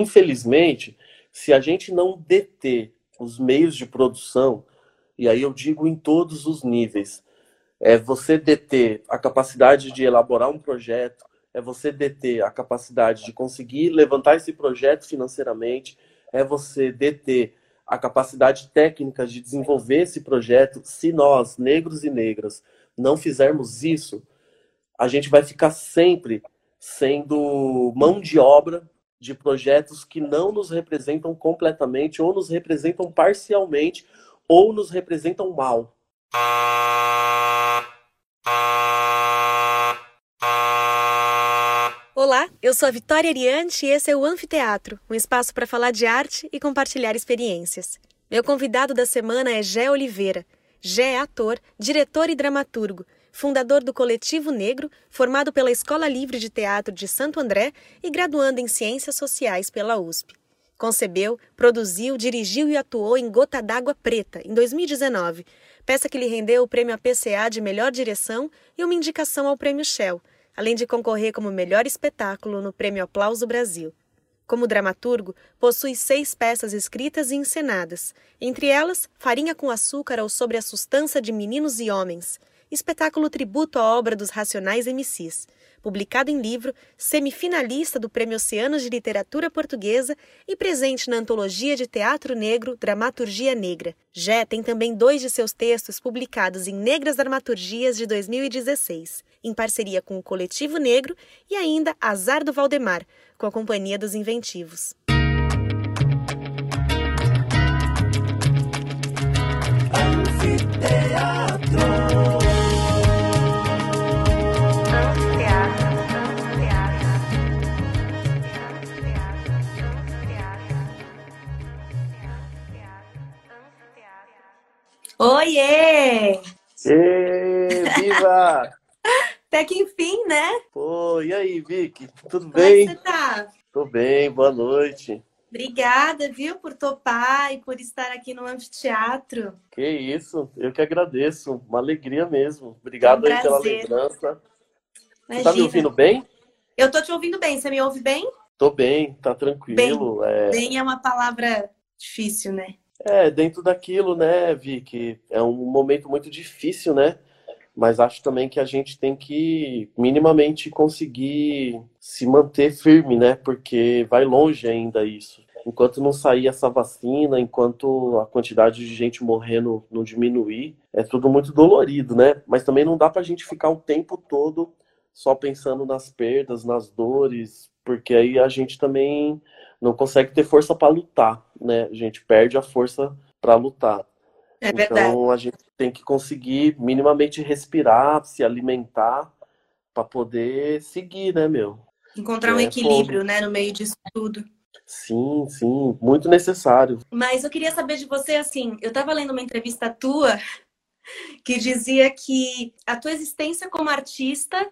infelizmente, se a gente não deter os meios de produção, e aí eu digo em todos os níveis, é você deter a capacidade de elaborar um projeto, é você deter a capacidade de conseguir levantar esse projeto financeiramente, é você deter a capacidade técnica de desenvolver esse projeto. Se nós, negros e negras, não fizermos isso, a gente vai ficar sempre sendo mão de obra de projetos que não nos representam completamente, ou nos representam parcialmente, ou nos representam mal. Olá, eu sou a Vitória Ariante e esse é o Anfiteatro, um espaço para falar de arte e compartilhar experiências. Meu convidado da semana é Gé Oliveira. Gé é ator, diretor e dramaturgo, fundador do Coletivo Negro, formado pela Escola Livre de Teatro de Santo André e graduando em Ciências Sociais pela USP. Concebeu, produziu, dirigiu e atuou em Gota d'Água Preta, em 2019, peça que lhe rendeu o prêmio APCA de melhor direção e uma indicação ao prêmio Shell – além de concorrer como melhor espetáculo no Prêmio Aplauso Brasil. Como dramaturgo, possui seis peças escritas e encenadas, entre elas Farinha com Açúcar ou Sobre a Sustância de Meninos e Homens, espetáculo tributo à obra dos Racionais MCs, publicado em livro, semifinalista do Prêmio Oceanos de Literatura Portuguesa e presente na antologia de teatro negro Dramaturgia Negra. Jé tem também dois de seus textos publicados em Negras Dramaturgias de 2016, em parceria com o Coletivo Negro e ainda Azar do Valdemar, com a Companhia dos Inventivos. Oiê! Ê, viva! Até que enfim, né? Pô, e aí, Vicky? Tudo Como bem? Como é você tá? Tô bem, boa noite. Obrigada, viu, por topar e por estar aqui no anfiteatro. Que isso, eu que agradeço. Uma alegria mesmo. Obrigado é um aí pela lembrança. Você tá me ouvindo bem? Eu tô te ouvindo bem. Você me ouve bem? Tô bem, tá tranquilo. Bem é, bem é uma palavra difícil, né? É, dentro daquilo, né, Vicky? É um momento muito difícil, né? Mas acho também que a gente tem que minimamente conseguir se manter firme, né? Porque vai longe ainda isso. Enquanto não sair essa vacina, enquanto a quantidade de gente morrendo não diminuir, é tudo muito dolorido, né? Mas também não dá pra gente ficar o tempo todo só pensando nas perdas, nas dores, porque aí a gente também não consegue ter força para lutar, né? A gente perde a força para lutar. É então verdade. a gente tem que conseguir minimamente respirar, se alimentar para poder seguir, né, meu? Encontrar um É, equilíbrio, pô. né, no meio disso tudo. Sim, sim, muito necessário. Mas eu queria saber de você assim, eu estava lendo uma entrevista tua que dizia que a tua existência como artista,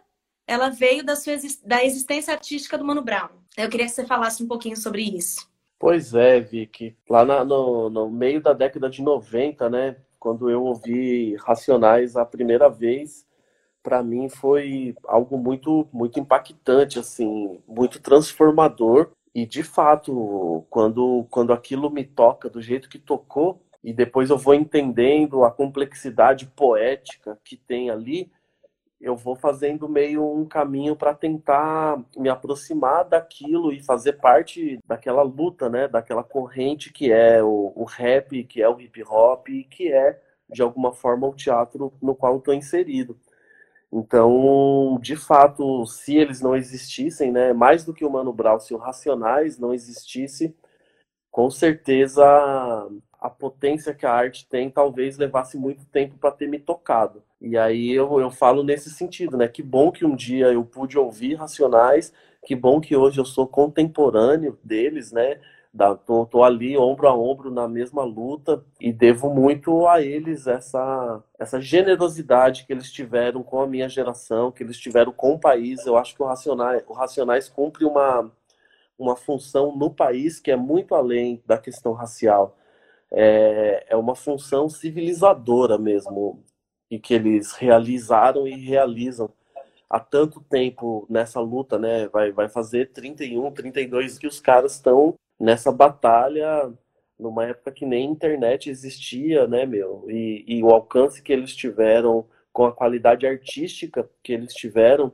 ela veio da sua da existência artística do Mano Brown. Eu queria que você falasse um pouquinho sobre isso. Pois é, Vicky. Lá na- no, no meio da década de 90, né, quando eu ouvi Racionais a primeira vez, para mim foi algo muito, muito impactante, assim, muito transformador. E de fato, quando, quando aquilo me toca do jeito que tocou, e depois eu vou entendendo a complexidade poética que tem ali, eu vou fazendo meio um caminho para tentar me aproximar daquilo e fazer parte daquela luta, né? Daquela corrente que é o, o rap, que é o hip hop que é, de alguma forma, o teatro no qual estou inserido. Então, de fato, se eles não existissem, né? Mais do que o Mano Brown, se o Racionais não existisse, com certeza a potência que a arte tem talvez levasse muito tempo para ter me tocado. E aí eu, eu falo nesse sentido, né? Que bom que um dia eu pude ouvir Racionais, que bom que hoje eu sou contemporâneo deles, né? Da, tô, tô ali ombro a ombro na mesma luta e devo muito a eles essa, essa generosidade que eles tiveram com a minha geração, que eles tiveram com o país. Eu acho que o Racionais, o Racionais cumpre uma, uma função no país que é muito além da questão racial. É, é uma função civilizadora mesmo, e que eles realizaram e realizam há tanto tempo nessa luta, né? Vai, vai fazer 31, 32 que os caras estão nessa batalha numa época que nem internet existia, né, meu? E, e o alcance que eles tiveram com a qualidade artística que eles tiveram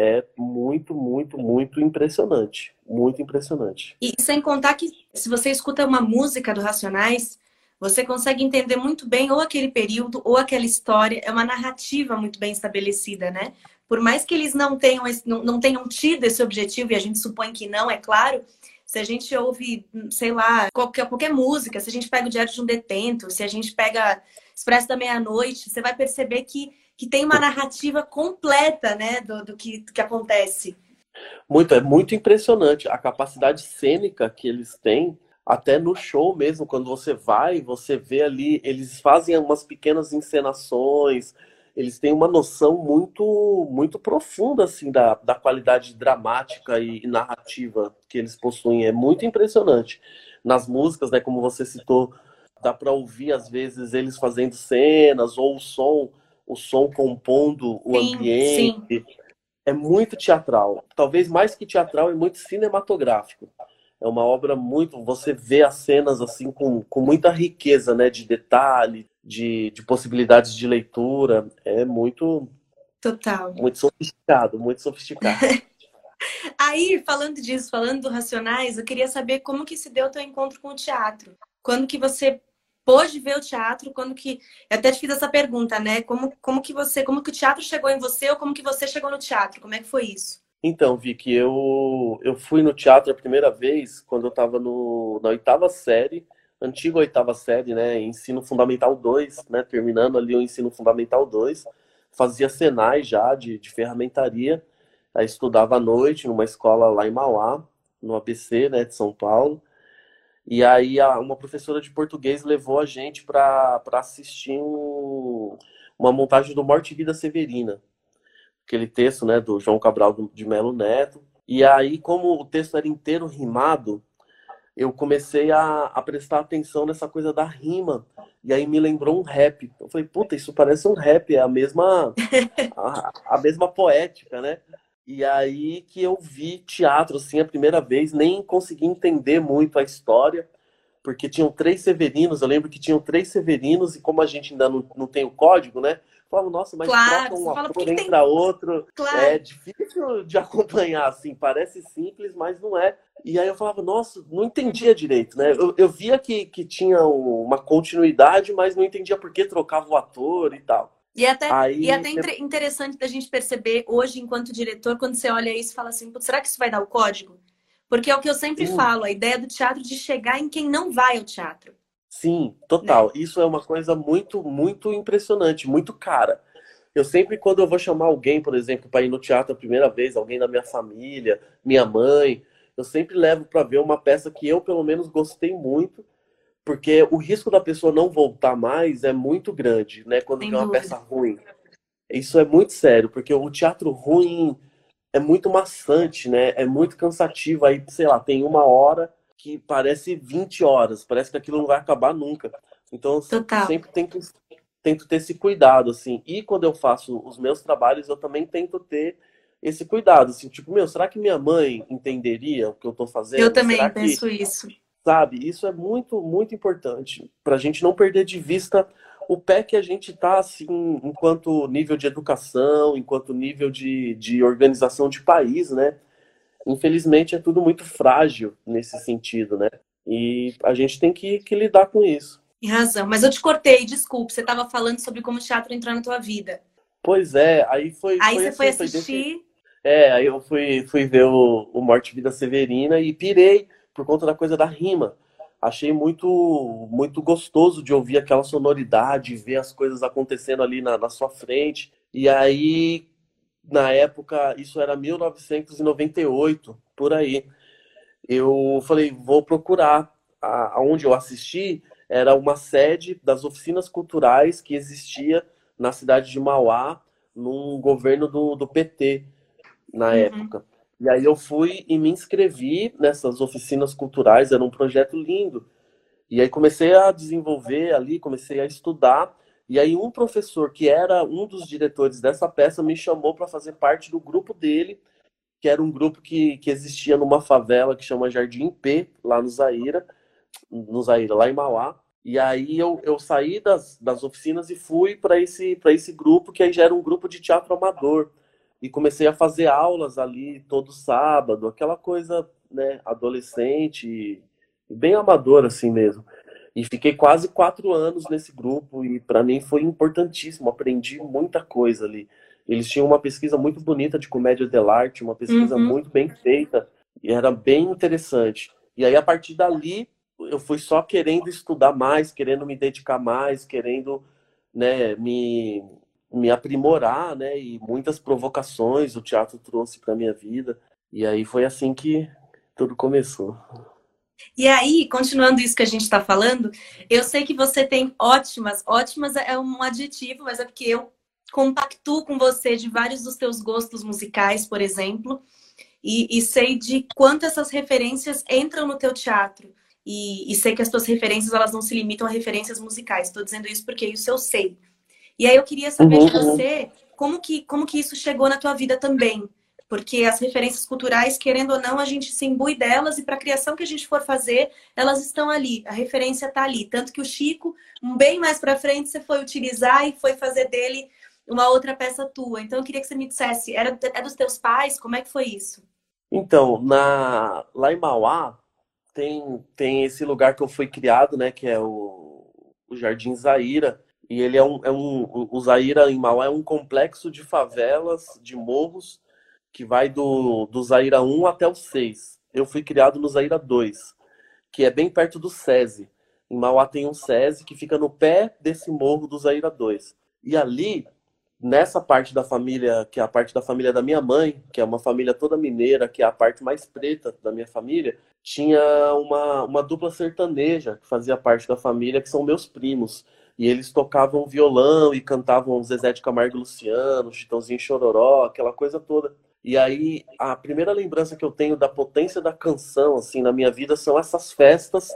é muito, muito, muito impressionante. Muito impressionante. E sem contar que se você escuta uma música do Racionais, você consegue entender muito bem ou aquele período ou aquela história. É uma narrativa muito bem estabelecida, né? Por mais que eles não tenham, não, não tenham tido esse objetivo, e a gente supõe que não, é claro, se a gente ouve, sei lá, qualquer, qualquer música, se a gente pega o Diário de um Detento, se a gente pega Expresso da Meia-Noite, você vai perceber que, que tem uma narrativa completa, né, do, do, que, do que acontece. Muito, é muito impressionante a capacidade cênica que eles têm até no show mesmo, quando você vai, você vê ali, eles fazem umas pequenas encenações, eles têm uma noção muito muito profunda assim da, da qualidade dramática e, e narrativa que eles possuem. É muito impressionante. Nas músicas, né, como você citou, dá para ouvir às vezes eles fazendo cenas ou o som, o som compondo o sim, ambiente. Sim. É muito teatral. Talvez mais que teatral, é muito cinematográfico. É uma obra muito. Você vê as cenas assim com, com muita riqueza né, de detalhe, de, de possibilidades de leitura. É muito. Total. Muito sofisticado, muito sofisticado. Aí, falando disso, falando do Racionais, eu queria saber como que se deu o teu encontro com o teatro. Quando que você pôde ver o teatro, quando que... Eu até te fiz essa pergunta, né? Como, como que você... Como que o teatro chegou em você ou como que você chegou no teatro? Como é que foi isso? Então, Vicky, eu, eu fui no teatro a primeira vez quando eu estava na oitava série, antiga oitava série, né? Ensino Fundamental 2, né? Terminando ali o ensino Fundamental 2. Fazia Senai já, de, de ferramentaria. Aí estudava à noite numa escola lá em Mauá, no ABC, né, de São Paulo. E aí uma professora de português levou a gente para assistir um, uma montagem do Morte e Vida Severina aquele texto né, do João Cabral de Melo Neto. E aí, como o texto era inteiro rimado, eu comecei a, a, prestar atenção nessa coisa da rima. E aí me lembrou um rap. Eu falei, puta, isso parece um rap, é a mesma, a, a, mesma poética, né? E aí que eu vi teatro, assim, a primeira vez, nem consegui entender muito a história, porque tinham três severinos, eu lembro que tinham três severinos, e como a gente ainda não, não tem o código, né? falo, nossa, mas claro, troca um ator entra tem... outro. Claro. É difícil de acompanhar, assim, parece simples, mas não é. E aí eu falava, nossa, não entendia direito, né? Eu, eu via que, que tinha uma continuidade, mas não entendia por que trocava o ator e tal. E até, aí, e até interessante da gente perceber hoje, enquanto diretor, quando você olha isso e fala assim, será que isso vai dar o código? Porque é o que eu sempre falo, a ideia do teatro de chegar em quem não vai ao teatro. Sim, total. Né? Isso é uma coisa muito, muito impressionante, muito cara. Eu sempre, quando eu vou chamar alguém, por exemplo, para ir no teatro a primeira vez, alguém da minha família, minha mãe, eu sempre levo para ver uma peça que eu, pelo menos, gostei muito, porque o risco da pessoa não voltar mais é muito grande, né? Quando tem uma peça ruim. Isso é muito sério, porque o teatro ruim é muito maçante, né? É muito cansativo. Aí, sei lá, tem uma hora que parece 20 horas, parece que aquilo não vai acabar nunca. Então, Total. sempre tento, tento ter esse cuidado, assim. E quando eu faço os meus trabalhos, eu também tento ter esse cuidado, assim, tipo, meu, será que minha mãe entenderia o que eu tô fazendo? Eu também será penso que, isso. Sabe, isso é muito, muito importante pra gente não perder de vista o pé que a gente tá, assim, enquanto nível de educação, enquanto nível de, de organização de país, né? infelizmente é tudo muito frágil nesse sentido, né? E a gente tem que, que lidar com isso. Tem razão, mas eu te cortei, desculpe, você estava falando sobre como o teatro entrou na tua vida. Pois é, aí foi. Aí foi você assim, foi assistir. Foi desse... É, aí eu fui, fui ver o, o Morte Vida Severina e pirei por conta da coisa da rima. Achei muito muito gostoso de ouvir aquela sonoridade, ver as coisas acontecendo ali na, na sua frente. E aí na época, isso era 1998, por aí. Eu falei, vou procurar. Aonde eu assisti era uma sede das oficinas culturais que existia na cidade de Mauá, num governo do, do PT na uhum. época. E aí eu fui e me inscrevi nessas oficinas culturais, era um projeto lindo. E aí comecei a desenvolver ali, comecei a estudar E aí um professor que era um dos diretores dessa peça me chamou para fazer parte do grupo dele, que era um grupo que, que existia numa favela que chama Jardim P, lá no Zaira, no Zaira, lá em Mauá. E aí eu, eu saí das, das oficinas e fui para esse, esse grupo, que aí já era um grupo de teatro amador. E comecei a fazer aulas ali todo sábado, aquela coisa né, adolescente, bem amador assim mesmo. E fiquei quase quatro anos nesse grupo e para mim foi importantíssimo, aprendi muita coisa ali. Eles tinham uma pesquisa muito bonita de comédia dell'arte, uma pesquisa uhum. muito bem feita e era bem interessante. E aí a partir dali eu fui só querendo estudar mais, querendo me dedicar mais, querendo né, me, me aprimorar, né? E muitas provocações o teatro trouxe para minha vida. E aí foi assim que tudo começou. E aí, continuando isso que a gente está falando, eu sei que você tem ótimas, ótimas é um adjetivo, mas é porque eu compactuo com você de vários dos seus gostos musicais, por exemplo, e, e sei de quanto essas referências entram no teu teatro. E, e, sei que as tuas referências elas não se limitam a referências musicais. Estou dizendo isso porque isso eu sei. E aí eu queria saber uhum. de você como que, como que isso chegou na tua vida também. Porque as referências culturais, querendo ou não, a gente se imbui delas e para a criação que a gente for fazer, elas estão ali. A referência está ali. Tanto que o Chico, bem mais para frente, você foi utilizar e foi fazer dele uma outra peça tua. Então eu queria que você me dissesse, era é dos teus pais? Como é que foi isso? Então, na lá em Mauá tem tem esse lugar que eu fui criado, né, que é o, o Jardim Zaira. E ele é um, é um o Zaira em Mauá é um complexo de favelas, de morros que vai do, do Zaira 1 até o 6. Eu fui criado no Zaira 2, que é bem perto do SESI. Em Mauá tem um SESI que fica no pé desse morro do Zaira 2. E ali nessa parte da família, que é a parte da família da minha mãe, que é uma família toda mineira, que é a parte mais preta da minha família, tinha uma, uma dupla sertaneja que fazia parte da família, que são meus primos. E eles tocavam violão e cantavam Zezé de Camargo e Luciano, Chitãozinho Chororó, aquela coisa toda. E aí, a primeira lembrança que eu tenho da potência da canção, assim, na minha vida, são essas festas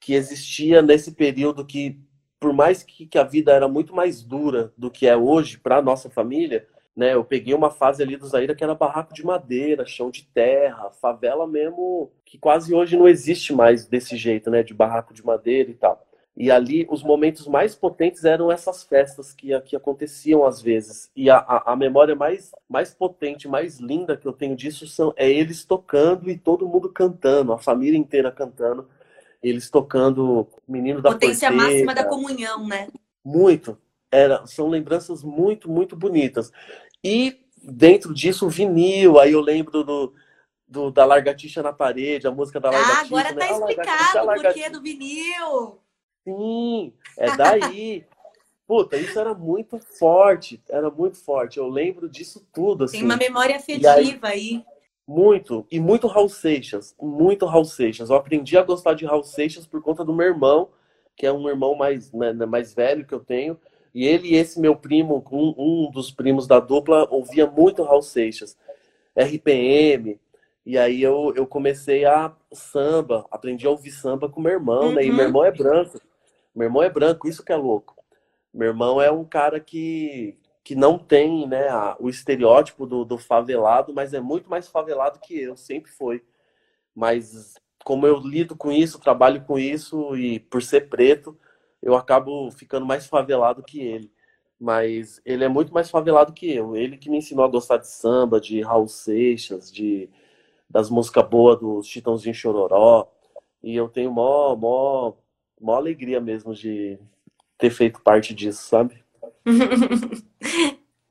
que existia nesse período que por mais que, que a vida era muito mais dura do que é hoje para nossa família, né? Eu peguei uma fase ali do Zaira que era barraco de madeira, chão de terra, favela mesmo, que quase hoje não existe mais desse jeito, né? De barraco de madeira e tal. E ali os momentos mais potentes eram essas festas que, que aconteciam às vezes. E a, a, a, memória mais, mais potente, mais linda que eu tenho disso são, é eles tocando e todo mundo cantando, a família inteira cantando eles tocando Menino da Potência Porteira. máxima da comunhão, né? Muito. Era, são lembranças muito, muito bonitas. E dentro disso, o vinil, aí eu lembro do, do, da Largatixa na parede, a música da Largatixa. Ah, agora né? tá né? explicado o porquê do vinil. Sim, é daí. Puta, isso era muito forte, era muito forte. Eu lembro disso tudo. Assim. Tem uma memória afetiva aí. aí. Muito. E muito Raul Seixas. Muito Raul Seixas. Eu aprendi a gostar de Raul Seixas por conta do meu irmão, que é um irmão mais, né, né mais velho que eu tenho. E ele e esse meu primo, um, um dos primos da dupla, ouvia muito Raul Seixas. RPM. E aí eu, eu comecei a samba, aprendi a ouvir samba com meu irmão, uhum. né? E meu uhum. irmão é branco. Meu irmão é branco, isso que é louco. Meu irmão é um cara que, que não tem né, a, o estereótipo do, do, favelado, mas é muito mais favelado que eu, sempre foi. Mas como eu lido com isso, trabalho com isso, e por ser preto, eu acabo ficando mais favelado que ele. Mas ele é muito mais favelado que eu. Ele que me ensinou a gostar de samba, de Raul Seixas, de, das músicas boas do Chitãozinho Chororó. E eu tenho mó, mó, mó alegria mesmo de ter feito parte disso, sabe?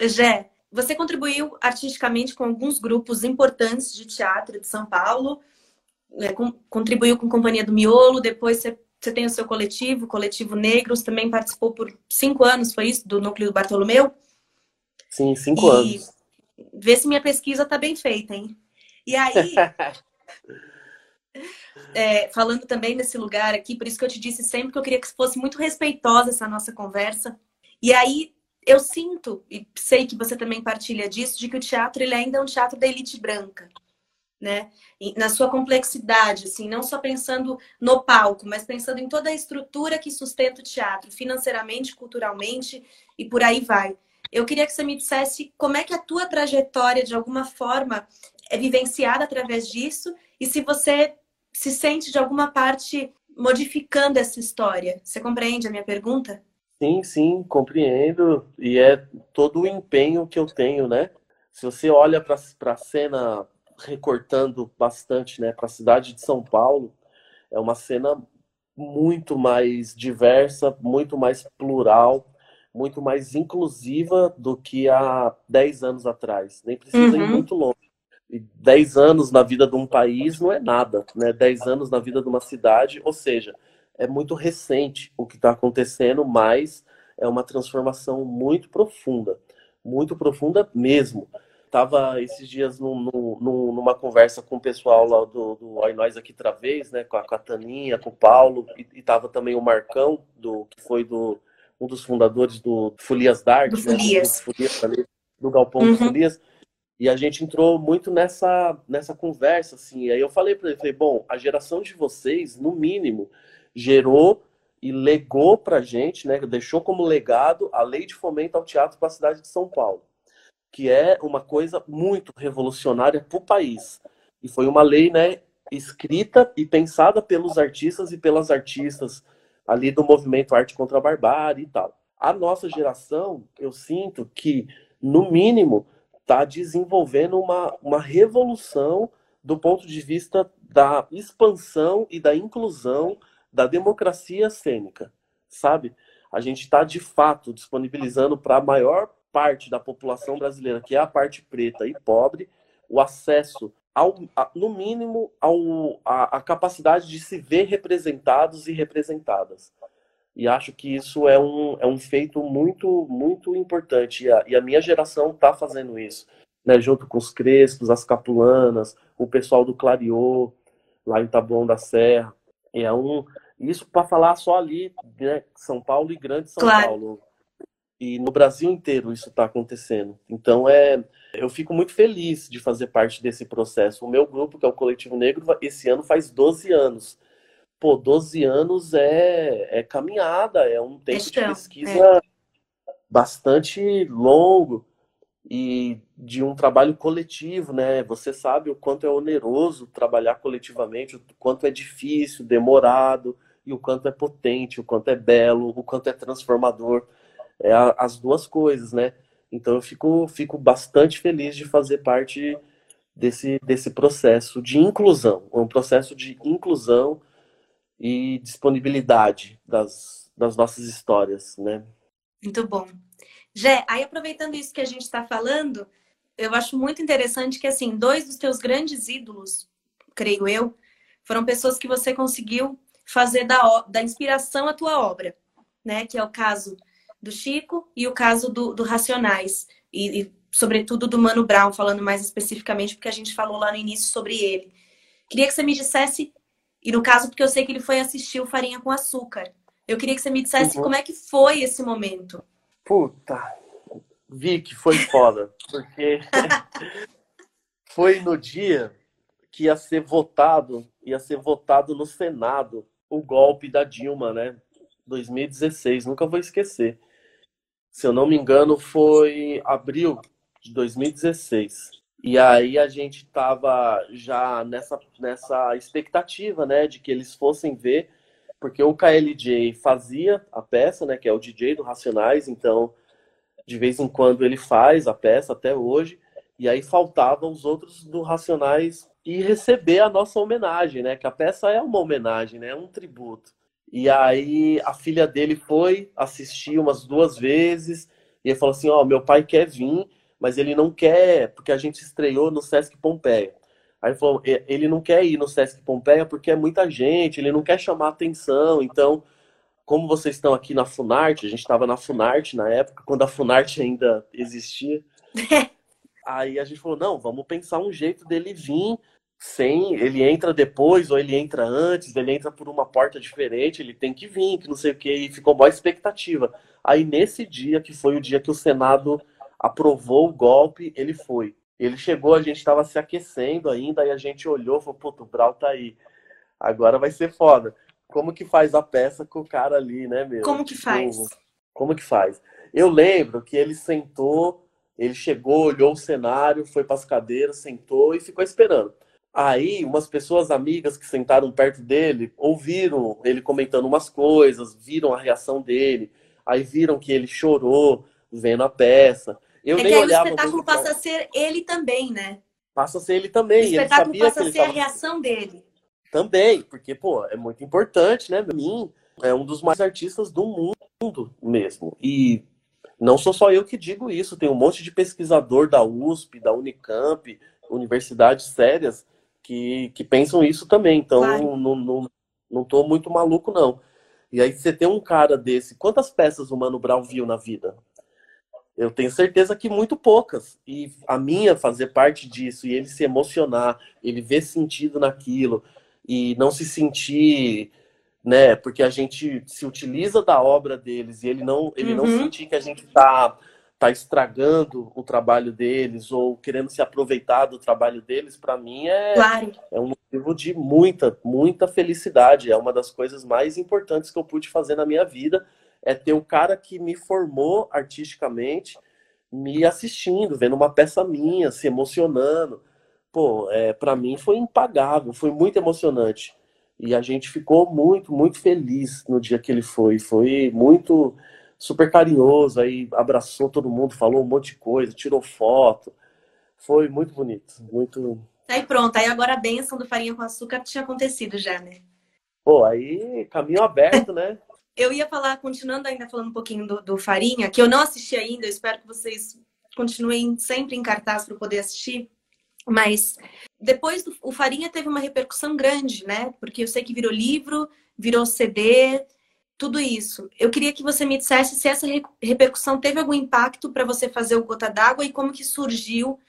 Jé, você contribuiu artisticamente com alguns grupos importantes de teatro de São Paulo, é, com, contribuiu com a Companhia do Miolo, depois você, você tem o seu coletivo, Coletivo Negros, também participou por cinco anos, foi isso, do Núcleo do Bartolomeu? Sim, cinco e anos. Vê se minha pesquisa está bem feita, hein? E aí, é, falando também nesse lugar aqui, por isso que eu te disse sempre que eu queria que fosse muito respeitosa essa nossa conversa, e aí eu sinto, e sei que você também partilha disso, de que o teatro ele ainda é um teatro da elite branca. né? Na sua complexidade, assim, não só pensando no palco, mas pensando em toda a estrutura que sustenta o teatro, financeiramente, culturalmente e por aí vai. Eu queria que você me dissesse como é que a tua trajetória, de alguma forma, é vivenciada através disso e se você se sente, de alguma parte, modificando essa história. Você compreende a minha pergunta? Sim, sim, compreendo. E é todo o empenho que eu tenho, né? Se você olha para a cena recortando bastante, né, para a cidade de São Paulo, é uma cena muito mais diversa, muito mais plural, muito mais inclusiva do que há 10 anos atrás. Nem precisa uhum. ir muito longe. E 10 anos na vida de um país não é nada, né? 10 anos na vida de uma cidade, ou seja, é muito recente o que está acontecendo, mas é uma transformação muito profunda, muito profunda mesmo. Tava esses dias num, num, numa conversa com o pessoal lá do, do Oi Nós aqui Travês, né? Com a, com a Taninha, com o Paulo, e, e tava também o Marcão, do, que foi do, um dos fundadores do Folias Dark, do né? Folias. Do, Folias, do Galpão uhum. do Folias. E a gente entrou muito nessa, nessa conversa, assim. Aí eu falei para ele, falei, bom, a geração de vocês, no mínimo, gerou e legou para gente, né? Deixou como legado a lei de fomento ao teatro para a cidade de São Paulo que é uma coisa muito revolucionária para o país. E foi uma lei né, escrita e pensada pelos artistas e pelas artistas ali do movimento Arte contra a Barbárie e tal. A nossa geração, eu sinto que, no mínimo, está desenvolvendo uma, uma revolução do ponto de vista da expansão e da inclusão da democracia cênica, sabe? A gente está, de fato, disponibilizando para a maior parte da população brasileira, que é a parte preta e pobre, o acesso, ao, a, no mínimo, ao, a, a capacidade de se ver representados e representadas. E acho que isso é um, é um feito muito, muito importante. E a, e a minha geração está fazendo isso, né? junto com os Crespos, as Capulanas, o pessoal do Clariô, lá em Taboão da Serra. É um, isso para falar só ali, né? São Paulo e Grande São claro. Paulo. E no Brasil inteiro isso está acontecendo. Então é, eu fico muito feliz de fazer parte desse processo. O meu grupo, que é o Coletivo Negro, esse ano faz 12 anos. Pô, 12 anos é, é caminhada, é um tempo de pesquisa é. bastante longo e de um trabalho coletivo, né? Você sabe o quanto é oneroso trabalhar coletivamente, o quanto é difícil, demorado, e o quanto é potente, o quanto é belo, o quanto é transformador é as duas coisas, né? Então eu fico, fico bastante feliz de fazer parte desse, desse processo de inclusão, um processo de inclusão e disponibilidade das, das nossas histórias, né? Muito bom. Jé, aí aproveitando isso que a gente está falando, eu acho muito interessante que, assim, dois dos teus grandes ídolos, creio eu, foram pessoas que você conseguiu fazer da, da inspiração a tua obra, né? Que é o caso do Chico e o caso do, do Racionais. E, e, sobretudo, do Mano Brown, falando mais especificamente, porque a gente falou lá no início sobre ele. Queria que você me dissesse, e no caso, porque eu sei que ele foi assistir o Farinha com Açúcar. Eu queria que você me dissesse uhum. como é que foi esse momento. Puta, vi que foi foda, porque foi no dia que ia ser votado, ia ser votado no Senado o golpe da Dilma, né? 2016, nunca vou esquecer se eu não me engano, foi abril de 2016. E aí a gente estava já nessa, nessa expectativa, né, de que eles fossem ver, porque o KLJ fazia a peça, né, que é o DJ do Racionais, então de vez em quando ele faz a peça até hoje, e aí faltavam os outros do Racionais e receber a nossa homenagem, né, que a peça é uma homenagem, né, é um tributo. E aí a filha dele foi assistir umas duas vezes e ele falou assim: Ó, oh, meu pai quer vir, mas ele não quer, porque a gente estreou no Sesc Pompeia. Aí ele falou: ele não quer ir no Sesc Pompeia porque é muita gente, ele não quer chamar atenção. Então, como vocês estão aqui na Funarte, a gente estava na Funarte na época, quando a Funarte ainda existia. aí a gente falou: não, vamos pensar um jeito dele vir sem, ele entra depois ou ele entra antes, ele entra por uma porta diferente, ele tem que vir, que não sei o que, e ficou boa expectativa. Aí nesse dia, que foi o dia que o Senado aprovou o golpe, ele foi. Ele chegou, a gente estava se aquecendo ainda, e a gente olhou e falou, puto, o Brau tá aí. Agora vai ser foda. Como que faz a peça com o cara ali, né, meu? Como que tipo, faz? Como que faz? Eu lembro que ele sentou, ele chegou, olhou o cenário, foi para as cadeiras, sentou e ficou esperando. Aí, umas pessoas amigas que sentaram perto dele ouviram ele comentando umas coisas, viram a reação dele, aí viram que ele chorou vendo a peça. Eu é nem que aí olhava o espetáculo passa a ser ele também, né? Passa a ser ele também. O espetáculo passa a ser a reação dele. Também, porque, pô, é muito importante, né? Pra mim, é um dos mais artistas do mundo mesmo. E não sou só eu que digo isso, tem um monte de pesquisador da USP, da Unicamp, universidades sérias, que, que pensam isso também. Então, claro. não, não, não tô muito maluco, não. E aí você tem um cara desse. Quantas peças o Mano Brown viu na vida? Eu tenho certeza que muito poucas. E a minha fazer parte disso, e ele se emocionar, ele ver sentido naquilo, e não se sentir, né? Porque a gente se utiliza da obra deles e ele não, ele uhum. não sentir que a gente está tá estragando o trabalho deles ou querendo se aproveitar do trabalho deles, para mim é, claro. é um motivo de muita, muita felicidade. É uma das coisas mais importantes que eu pude fazer na minha vida, é ter o cara que me formou artisticamente me assistindo, vendo uma peça minha, se emocionando. Pô, é, para mim foi impagável, foi muito emocionante. E a gente ficou muito, muito feliz no dia que ele foi. Foi muito super carinhoso, aí abraçou todo mundo, falou um monte de coisa, tirou foto. Foi muito bonito, muito. Aí pronto, aí agora a benção do farinha com açúcar tinha acontecido já, né? Pô, aí caminho aberto, né? Eu ia falar, continuando ainda falando um pouquinho do, do Farinha, que eu não assisti ainda, eu espero que vocês continuem sempre em cartaz para poder assistir. Mas depois do, o Farinha teve uma repercussão grande, né? Porque eu sei que virou livro, virou CD, tudo isso. Eu queria que você me dissesse se essa repercussão teve algum impacto para você fazer o Gota d'Água e como que surgiu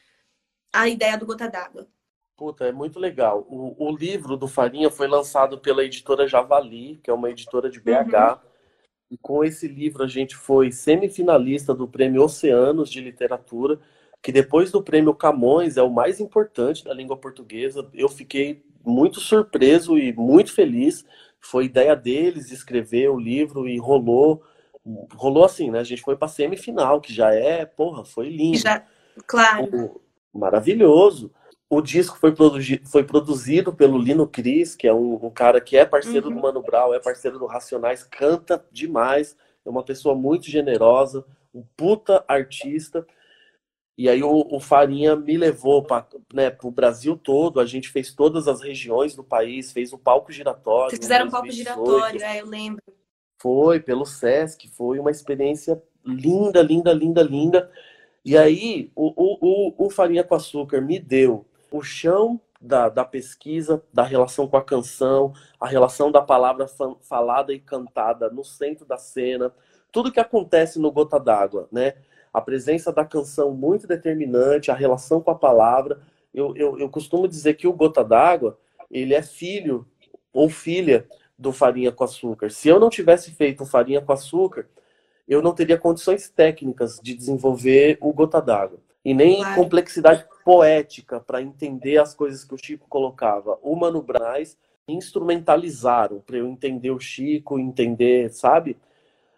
a ideia do Gota d'Água. Puta, é muito legal. O, o, livro do Farinha foi lançado pela editora Javali, que é uma editora de BH. Uhum. E com esse livro a gente foi semifinalista do Prêmio Oceanos de Literatura, que depois do Prêmio Camões é o mais importante da língua portuguesa. Eu fiquei muito surpreso e muito feliz foi ideia deles escrever o livro e rolou. Rolou assim, né? A gente foi para semifinal, que já é, porra, foi lindo. Já, claro. Maravilhoso. O disco foi, produzi foi produzido pelo Lino Cris, que é um, um cara que é parceiro uhum. do Mano Brown, é parceiro do Racionais, canta demais, é uma pessoa muito generosa, um puta artista. E aí o, o Farinha me levou para né, o Brasil todo, a gente fez todas as regiões do país, fez o palco giratório. Vocês fizeram um palco giratório, é, eu lembro. Foi, pelo Sesc, foi uma experiência linda, linda, linda, linda. E aí o, o, o, Farinha com Açúcar me deu o chão da, da pesquisa, da relação com a canção, a relação da palavra falada e cantada no centro da cena, tudo que acontece no Gota d'Água, né? a presença da canção muito determinante, a relação com a palavra. Eu, eu, eu costumo dizer que o Gota d'Água, ele é filho ou filha do Farinha com Açúcar. Se eu não tivesse feito o Farinha com Açúcar, eu não teria condições técnicas de desenvolver o Gota d'Água. E nem claro. complexidade poética para entender as coisas que o Chico colocava. O Mano Braz instrumentalizaram para eu entender o Chico, entender, sabe?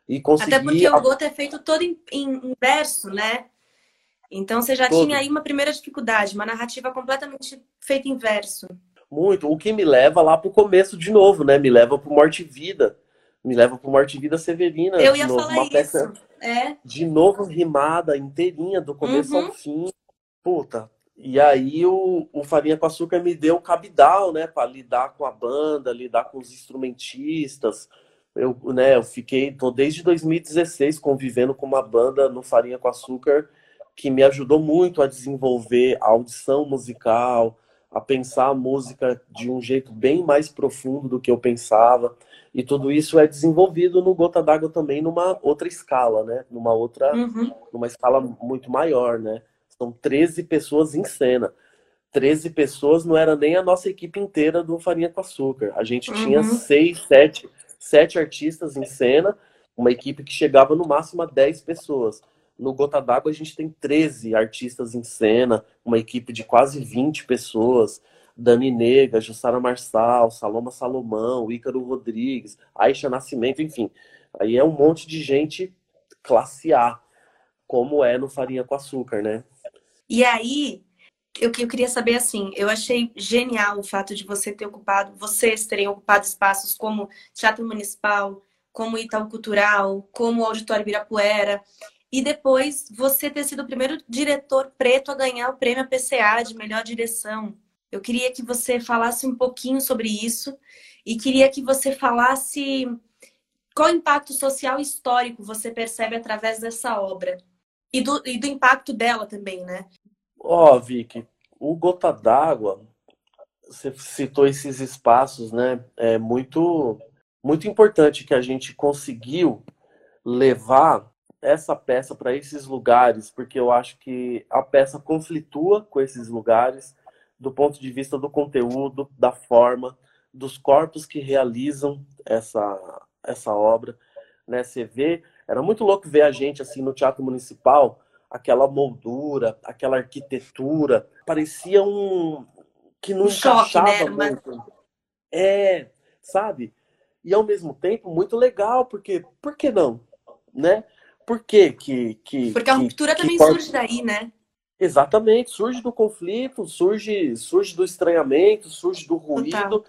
E conseguir... Até porque o Goto é feito todo em, em, verso, né? Então você já todo. tinha aí uma primeira dificuldade, uma narrativa completamente feita em verso. Muito. O que me leva lá pro começo de novo, né? Me leva pro Morte e Vida. Me leva pro Morte e Vida Severina. Eu ia novo, falar uma peça É. De novo rimada, inteirinha, do começo uhum. ao fim. Puta. E aí o, o Farinha com Açúcar me deu cabidal, né? Pra lidar com a banda, lidar com os instrumentistas eu, né, eu fiquei, tô desde 2016 convivendo com uma banda no Farinha com Açúcar que me ajudou muito a desenvolver a audição musical, a pensar a música de um jeito bem mais profundo do que eu pensava. E tudo isso é desenvolvido no Gota d'Água também numa outra escala, né? Numa outra, uhum. numa escala muito maior, né? São 13 pessoas em cena. 13 pessoas não era nem a nossa equipe inteira do Farinha com Açúcar. A gente uhum. tinha seis, sete sete artistas em cena, uma equipe que chegava no máximo a 10 pessoas. No Gota d'Água a gente tem 13 artistas em cena, uma equipe de quase 20 pessoas. Dani Nega, Jussara Marçal, Saloma Salomão, Ícaro Rodrigues, Aisha Nascimento, enfim. Aí é um monte de gente classe A, como é no Farinha com Açúcar, né? E aí, eu, eu queria saber assim, eu achei genial o fato de você ter ocupado, vocês terem ocupado espaços como Teatro Municipal, como Itaú Cultural, como Auditório Ibirapuera, e depois você ter sido o primeiro diretor preto a ganhar o prêmio PCA de melhor direção. Eu queria que você falasse um pouquinho sobre isso e queria que você falasse qual impacto social e histórico você percebe através dessa obra e do, e do impacto dela também, né? Ó, oh, Vicky, o Gota d'Água, você citou esses espaços, né? É muito, muito importante que a gente conseguiu levar essa peça para esses lugares, porque eu acho que a peça conflitua com esses lugares, do ponto de vista do conteúdo, da forma, dos corpos que realizam essa, essa obra. Né? Você vê, era muito louco ver a gente assim no Teatro Municipal, aquela moldura, aquela arquitetura, parecia um que não um encaixava choque, né? muito. É, sabe? E ao mesmo tempo muito legal, porque por que não, né? Por que que, que Porque a ruptura que, também que surge daí, né? Exatamente, surge do conflito, surge, surge do estranhamento, surge do ruído. Total.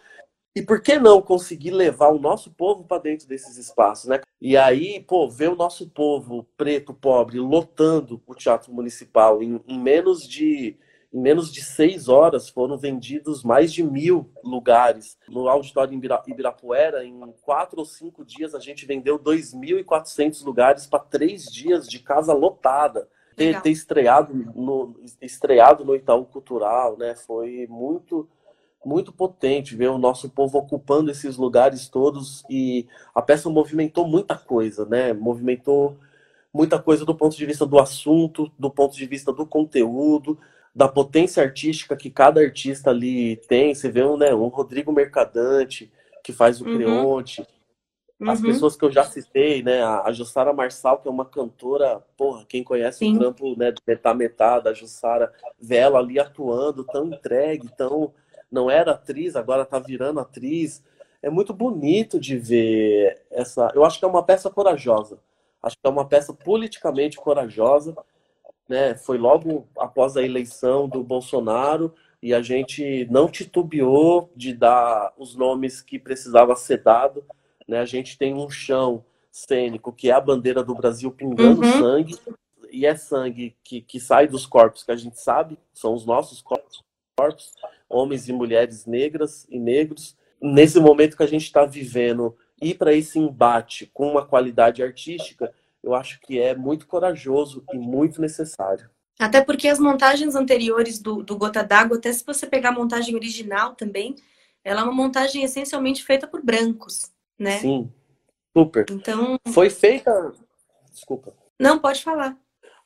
E por que não conseguir levar o nosso povo para dentro desses espaços, né? E aí, pô, ver o nosso povo preto, pobre, lotando o teatro municipal em, em menos de em menos de seis horas foram vendidos mais de mil lugares. No auditório Ibirapuera, em quatro ou cinco dias, a gente vendeu 2.400 lugares para três dias de casa lotada ter, ter, estreado, no, estreado no Itaú Cultural, né? Foi muito, muito potente ver o nosso povo ocupando esses lugares todos e a peça movimentou muita coisa, né? Movimentou muita coisa do ponto de vista do assunto, do ponto de vista do conteúdo, da potência artística que cada artista ali tem. Você vê um, né, um Rodrigo Mercadante, que faz o uhum. Creonte, as uhum. pessoas que eu já citei, né? A Jussara Marçal, que é uma cantora, porra, quem conhece Sim. o trampo né, do Metá Metá, da Jussara, vê ela ali atuando, tão entregue, tão. Não era atriz, agora tá virando atriz. É muito bonito de ver essa. Eu acho que é uma peça corajosa. Acho que é uma peça politicamente corajosa. Né? Foi logo após a eleição do Bolsonaro e a gente não titubeou de dar os nomes que precisava ser dado né? A gente tem um chão cênico que é a bandeira do Brasil pingando uhum. sangue, e é sangue que, que sai dos corpos que a gente sabe, são os nossos corpos, corpos homens e mulheres negras e negros. Nesse momento que a gente está vivendo, ir para esse embate com uma qualidade artística, eu acho que é muito corajoso e muito necessário. Até porque as montagens anteriores do, do Gota d'Água, até se você pegar a montagem original também, ela é uma montagem essencialmente feita por brancos né? Sim, super. Então. Foi feita. Desculpa. Não, pode falar.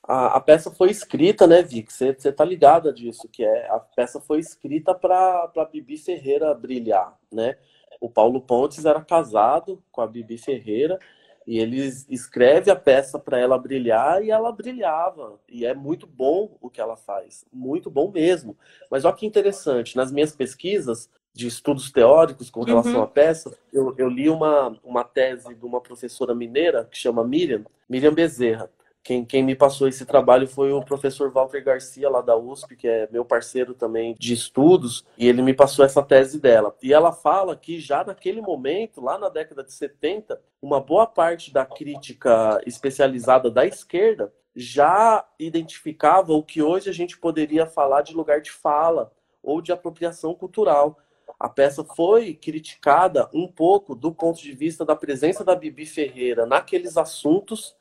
A, a peça foi escrita, né, Vic? Você tá ligada disso, que é a peça foi escrita para Bibi Ferreira brilhar, né? O Paulo Pontes era casado com a Bibi Ferreira e ele escreve a peça para ela brilhar e ela brilhava. E é muito bom o que ela faz, muito bom mesmo. Mas olha que interessante, nas minhas pesquisas, de estudos teóricos com relação uhum. à peça, eu, eu, li uma, uma tese de uma professora mineira que chama Miriam, Miriam Bezerra. Quem, quem me passou esse trabalho foi o professor Walter Garcia, lá da USP, que é meu parceiro também de estudos, e ele me passou essa tese dela. E ela fala que já naquele momento, lá na década de 70, uma boa parte da crítica especializada da esquerda já identificava o que hoje a gente poderia falar de lugar de fala ou de apropriação cultural a peça foi criticada um pouco do ponto de vista da presença da Bibi Ferreira naqueles assuntos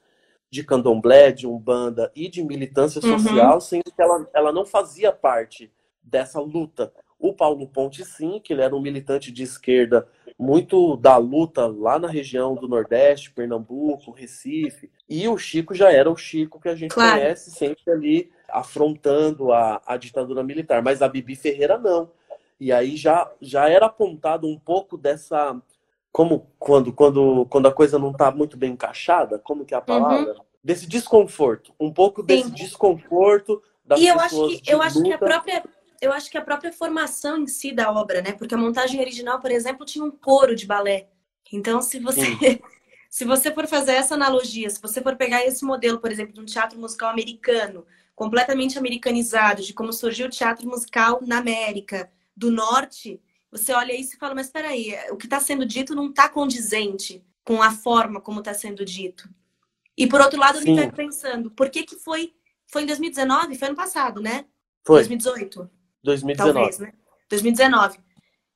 de candomblé, de umbanda e de militância uhum. social, uhum. sendo que ela, ela não fazia parte dessa luta. O Paulo Ponte, sim, que ele era um militante de esquerda muito da luta lá na região do Nordeste, Pernambuco, Recife. E o Chico já era o Chico que a gente claro. conhece, sempre ali afrontando a, a ditadura militar. Mas a Bibi Ferreira não. E aí já, já era apontado um pouco dessa. Como quando, quando, quando a coisa não está muito bem encaixada, como que é a palavra? Uhum. desse desconforto, um pouco desse Sim. desconforto das e eu acho que eu acho que a própria eu acho que a própria formação em si da obra, né? Porque a montagem original, por exemplo, tinha um coro de balé. Então, se você se você for fazer essa analogia, se você for pegar esse modelo, por exemplo, de um teatro musical americano, completamente americanizado, de como surgiu o teatro musical na América do Norte, você olha isso e fala, mas espera aí, o que está sendo dito não está condizente com a forma como está sendo dito. E por outro lado, Sim. eu fico pensando, por que que foi foi em 2019? Foi ano passado, né? Foi. 2018. 2019. Talvez, né? 2019.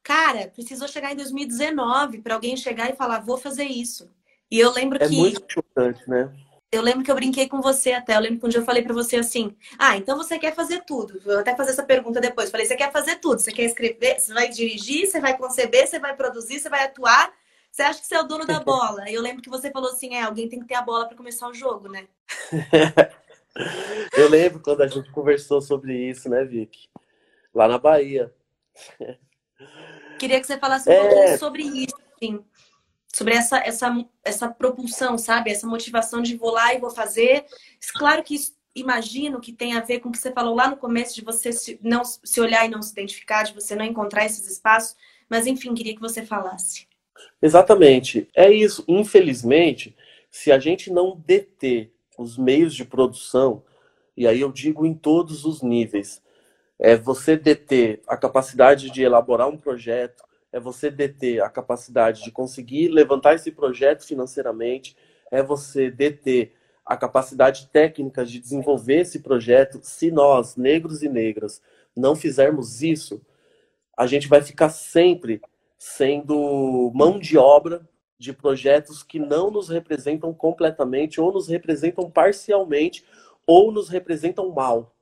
Cara, precisou chegar em 2019 para alguém chegar e falar, vou fazer isso. E eu lembro é que. É muito chocante, né? Eu lembro que eu brinquei com você até. Eu lembro que um dia eu falei para você assim: Ah, então você quer fazer tudo. Vou até fazer essa pergunta depois. falei: Você quer fazer tudo? Você quer escrever? Você vai dirigir? Você vai conceber? Você vai produzir? Você vai atuar? Você acha que você é o dono da bola? E eu lembro que você falou assim: É, alguém tem que ter a bola para começar o jogo, né? eu lembro quando a gente conversou sobre isso, né, Vicky? Lá na Bahia. Queria que você falasse um é... pouquinho sobre isso, sim. Sobre essa, essa, essa propulsão, sabe? Essa motivação de vou lá e vou fazer. Claro que isso, imagino que tem a ver com o que você falou lá no começo, de você se, não, se olhar e não se identificar, de você não encontrar esses espaços. Mas, enfim, queria que você falasse. Exatamente. É isso. Infelizmente, se a gente não deter os meios de produção, e aí eu digo em todos os níveis, é você deter a capacidade de elaborar um projeto, é você deter a capacidade de conseguir levantar esse projeto financeiramente, é você deter a capacidade técnica de desenvolver esse projeto. Se nós, negros e negras, não fizermos isso, a gente vai ficar sempre sendo mão de obra de projetos que não nos representam completamente, ou nos representam parcialmente, ou nos representam mal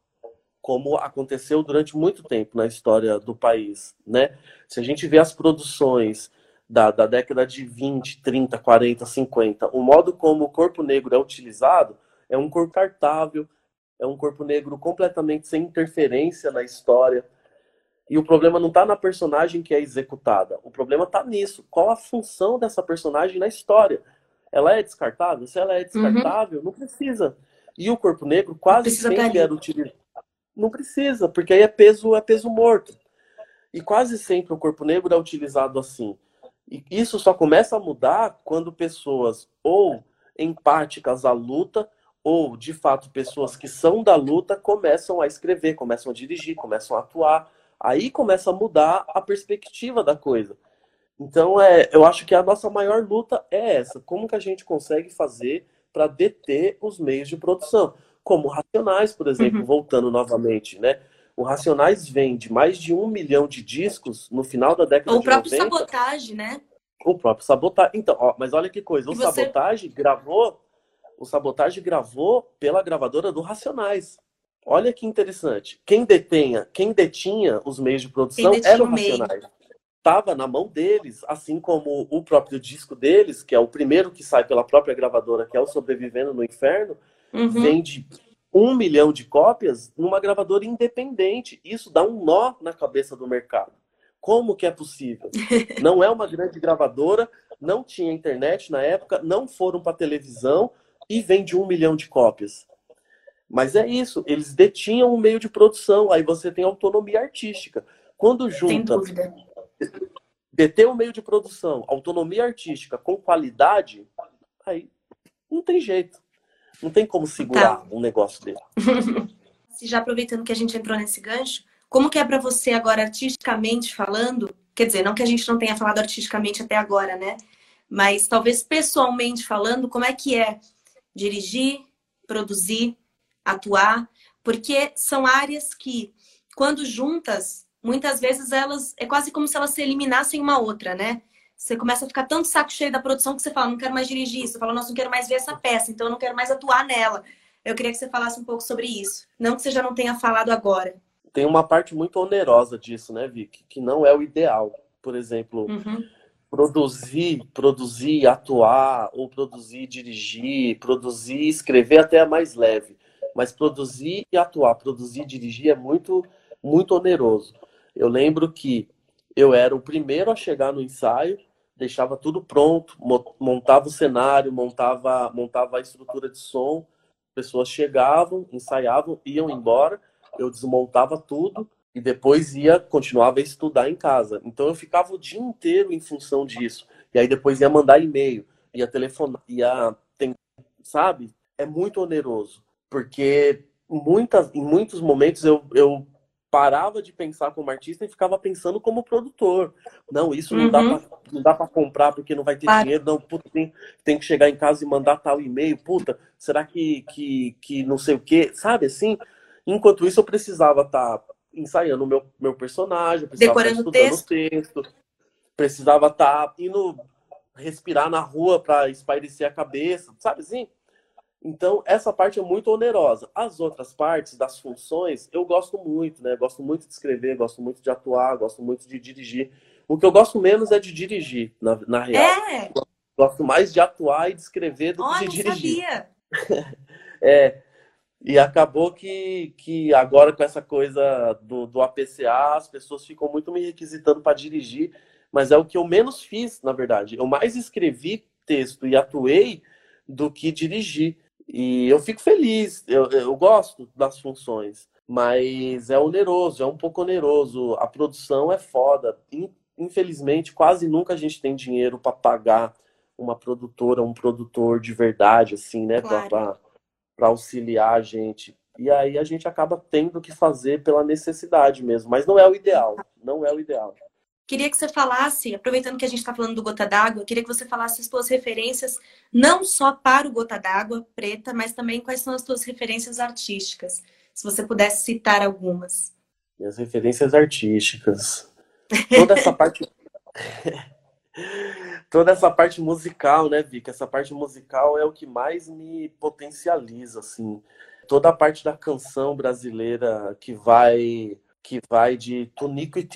como aconteceu durante muito tempo na história do país, né? Se a gente vê as produções da, da década de 20, 30, 40, 50, o modo como o corpo negro é utilizado é um corpo cartável, é um corpo negro completamente sem interferência na história. E o problema não está na personagem que é executada, o problema está nisso. Qual a função dessa personagem na história? Ela é descartável? Se ela é descartável, uhum. não precisa. E o corpo negro quase sempre era utilizado não precisa, porque aí é peso, é peso morto. E quase sempre o corpo negro é utilizado assim. E isso só começa a mudar quando pessoas ou empáticas à luta, ou de fato pessoas que são da luta começam a escrever, começam a dirigir, começam a atuar. Aí começa a mudar a perspectiva da coisa. Então, é, eu acho que a nossa maior luta é essa: como que a gente consegue fazer para deter os meios de produção? Como Racionais, por exemplo, uhum. voltando novamente, né? O Racionais vende mais de um milhão de discos no final da década Ou de 90. O próprio Sabotagem, né? O próprio Sabotagem. Então, ó, mas olha que coisa, o você... Sabotagem gravou, o Sabotagem gravou pela gravadora do Racionais. Olha que interessante. Quem detenha, quem detinha os meios de produção era o Racionais. Estava na mão deles, assim como o próprio disco deles, que é o primeiro que sai pela própria gravadora, que é o Sobrevivendo no Inferno, uhum. vende um milhão de cópias numa gravadora independente. Isso dá um nó na cabeça do mercado. Como que é possível? Não é uma grande gravadora, não tinha internet na época, não foram para televisão e vende um milhão de cópias. Mas é isso, eles detinham o meio de produção, aí você tem autonomia artística. Quando junta deter o meio de produção, autonomia artística com qualidade, aí não tem jeito. Não tem como segurar tá. um negócio dele. Já aproveitando que a gente entrou nesse gancho, como que é para você agora artisticamente falando? Quer dizer, não que a gente não tenha falado artisticamente até agora, né? Mas talvez pessoalmente falando, como é que é dirigir, produzir, atuar? Porque são áreas que, quando juntas, muitas vezes elas é quase como se elas se eliminassem uma outra, né? Você começa a ficar tão saco cheio da produção que você fala, não quero mais dirigir isso. Você fala, nossa, não quero mais ver essa peça, então eu não quero mais atuar nela. Eu queria que você falasse um pouco sobre isso. Não que você já não tenha falado agora. Tem uma parte muito onerosa disso, né, Vicky? Que não é o ideal. Por exemplo, uhum. produzir, produzir, atuar, ou produzir, dirigir, produzir, escrever até é mais leve. Mas produzir e atuar, produzir e dirigir é muito, muito oneroso. Eu lembro que eu era o primeiro a chegar no ensaio deixava tudo pronto, montava o cenário, montava, montava a estrutura de som, pessoas chegavam, ensaiavam, iam embora, eu desmontava tudo e depois ia continuava a estudar em casa. Então eu ficava o dia inteiro em função disso. E aí depois ia mandar e-mail, ia telefonar, ia sabe? É muito oneroso, porque muitas, em muitos momentos eu, eu parava de pensar como artista e ficava pensando como produtor. Não, isso não uhum. dá para comprar porque não vai ter claro. dinheiro. Não, puta, tem, tem que chegar em casa e mandar tal e-mail. Puta, será que, que, que não sei o quê? Sabe assim? Enquanto isso, eu precisava estar tá ensaiando o meu, meu personagem, precisava Decorando estar estudando texto. texto, precisava estar tá indo respirar na rua para espairecer a cabeça, sabe assim? Então, essa parte é muito onerosa. As outras partes das funções, eu gosto muito, né? Gosto muito de escrever, gosto muito de atuar, gosto muito de dirigir. O que eu gosto menos é de dirigir, na, na real. É. Gosto mais de atuar e de escrever do oh, que de dirigir. Sabia. é. E acabou que, que agora com essa coisa do, do APCA, as pessoas ficam muito me requisitando para dirigir, mas é o que eu menos fiz, na verdade. Eu mais escrevi texto e atuei do que dirigir. E eu fico feliz, eu, eu gosto das funções, mas é oneroso, é um pouco oneroso. A produção é foda. Infelizmente, quase nunca a gente tem dinheiro para pagar uma produtora, um produtor de verdade, assim, né? Claro. Para auxiliar a gente. E aí a gente acaba tendo que fazer pela necessidade mesmo. Mas não é o ideal. Não é o ideal. Queria que você falasse, aproveitando que a gente está falando do Gota d'Água, queria que você falasse as suas referências, não só para o Gota d'Água preta, mas também quais são as suas referências artísticas. Se você pudesse citar algumas. Minhas referências artísticas. Toda essa parte. Toda essa parte musical, né, Vika? Essa parte musical é o que mais me potencializa, assim. Toda a parte da canção brasileira que vai que vai de Tunico e,